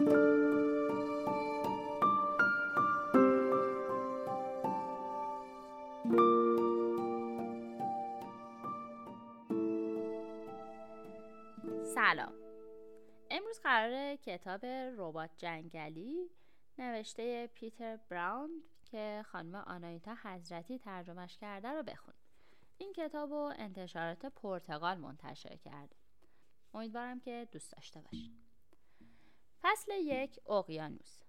سلام. امروز قرار کتاب ربات جنگلی نوشته پیتر براون که خانم آنایتا حضرتی ترجمهش کرده رو بخون. این کتاب رو انتشارات پرتغال منتشر کرده امیدوارم که دوست داشته باشید. فصل یک اقیانوس.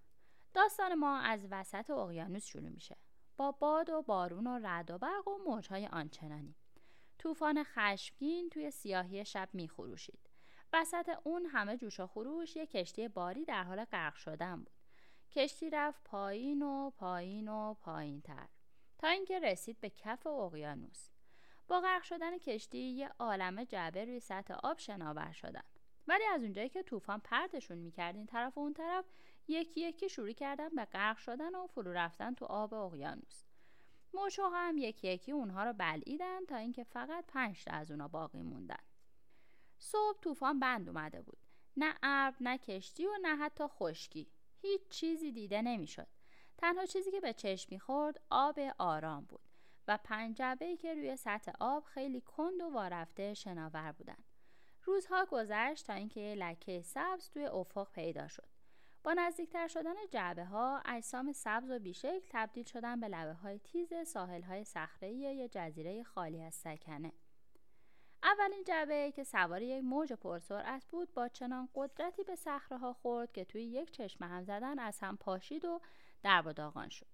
داستان ما از وسط اقیانوس شروع میشه. با باد و بارون و رد و برق و موجهای آنچنانی. طوفان خشمگین توی سیاهی شب میخروشید. وسط اون همه جوش و خروش یک کشتی باری در حال غرق شدن بود. کشتی رفت پایین و پایین و پایین تر تا اینکه رسید به کف اقیانوس. با غرق شدن کشتی یه عالم جعبه روی سطح آب شناور شدن. ولی از اونجایی که طوفان پرتشون می‌کرد این طرف و اون طرف یکی یکی شروع کردن به غرق شدن و فرو رفتن تو آب اقیانوس. موشو هم یکی یکی اونها رو بلعیدن تا اینکه فقط پنج تا از اونا باقی موندن. صبح طوفان بند اومده بود. نه ابر نه کشتی و نه حتی خشکی. هیچ چیزی دیده نمی‌شد. تنها چیزی که به چشم می‌خورد آب آرام بود و پنجبه که روی سطح آب خیلی کند و وارفته شناور بودند روزها گذشت تا اینکه لکه سبز توی افق پیدا شد. با نزدیکتر شدن جعبه ها اجسام سبز و بیشکل تبدیل شدن به لبه های تیز ساحل های صخره یا جزیره خالی از سکنه. اولین جعبه که سوار یک موج پرسرعت بود با چنان قدرتی به صخره ها خورد که توی یک چشم هم زدن از هم پاشید و درب و داغان شد.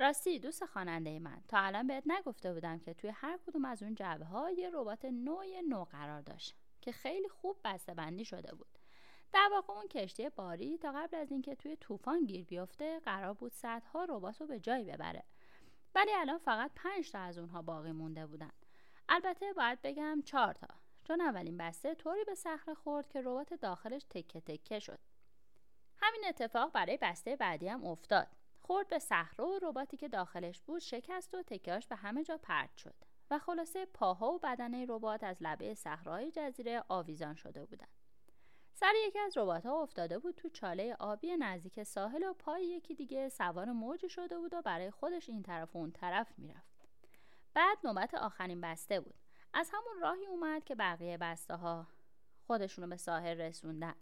راستی دوست خواننده من تا الان بهت نگفته بودم که توی هر کدوم از اون جعبه ها یه ربات نوع نو قرار داشت که خیلی خوب بسته بندی شده بود. در واقع اون کشتی باری تا قبل از اینکه توی طوفان گیر بیفته قرار بود صدها ربات رو به جای ببره. ولی الان فقط پنج تا از اونها باقی مونده بودن. البته باید بگم چهار تا. چون اولین بسته طوری به صخره خورد که ربات داخلش تکه تکه شد. همین اتفاق برای بسته بعدی هم افتاد. خورد به صخره و رباتی که داخلش بود شکست و تکهاش به همه جا پرت شد. و خلاصه پاها و بدنه ربات از لبه صحرای جزیره آویزان شده بودند. سر یکی از ربات ها افتاده بود تو چاله آبی نزدیک ساحل و پای یکی دیگه سوار موج شده بود و برای خودش این طرف و اون طرف می‌رفت. بعد نوبت آخرین بسته بود. از همون راهی اومد که بقیه بسته ها خودشونو به ساحل رسوندن.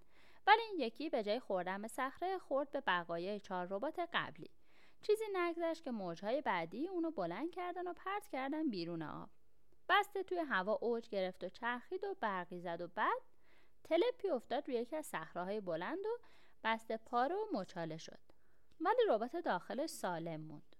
ولی این یکی به جای خوردن به صخره خورد به بقایای چهار ربات قبلی. چیزی نگذشت که موجهای بعدی اونو بلند کردن و پرت کردن بیرون آب. بسته توی هوا اوج گرفت و چرخید و برقی زد و بعد تلپی افتاد روی یکی از صخرههای بلند و بسته پاره و مچاله شد. ولی ربات داخلش سالم موند.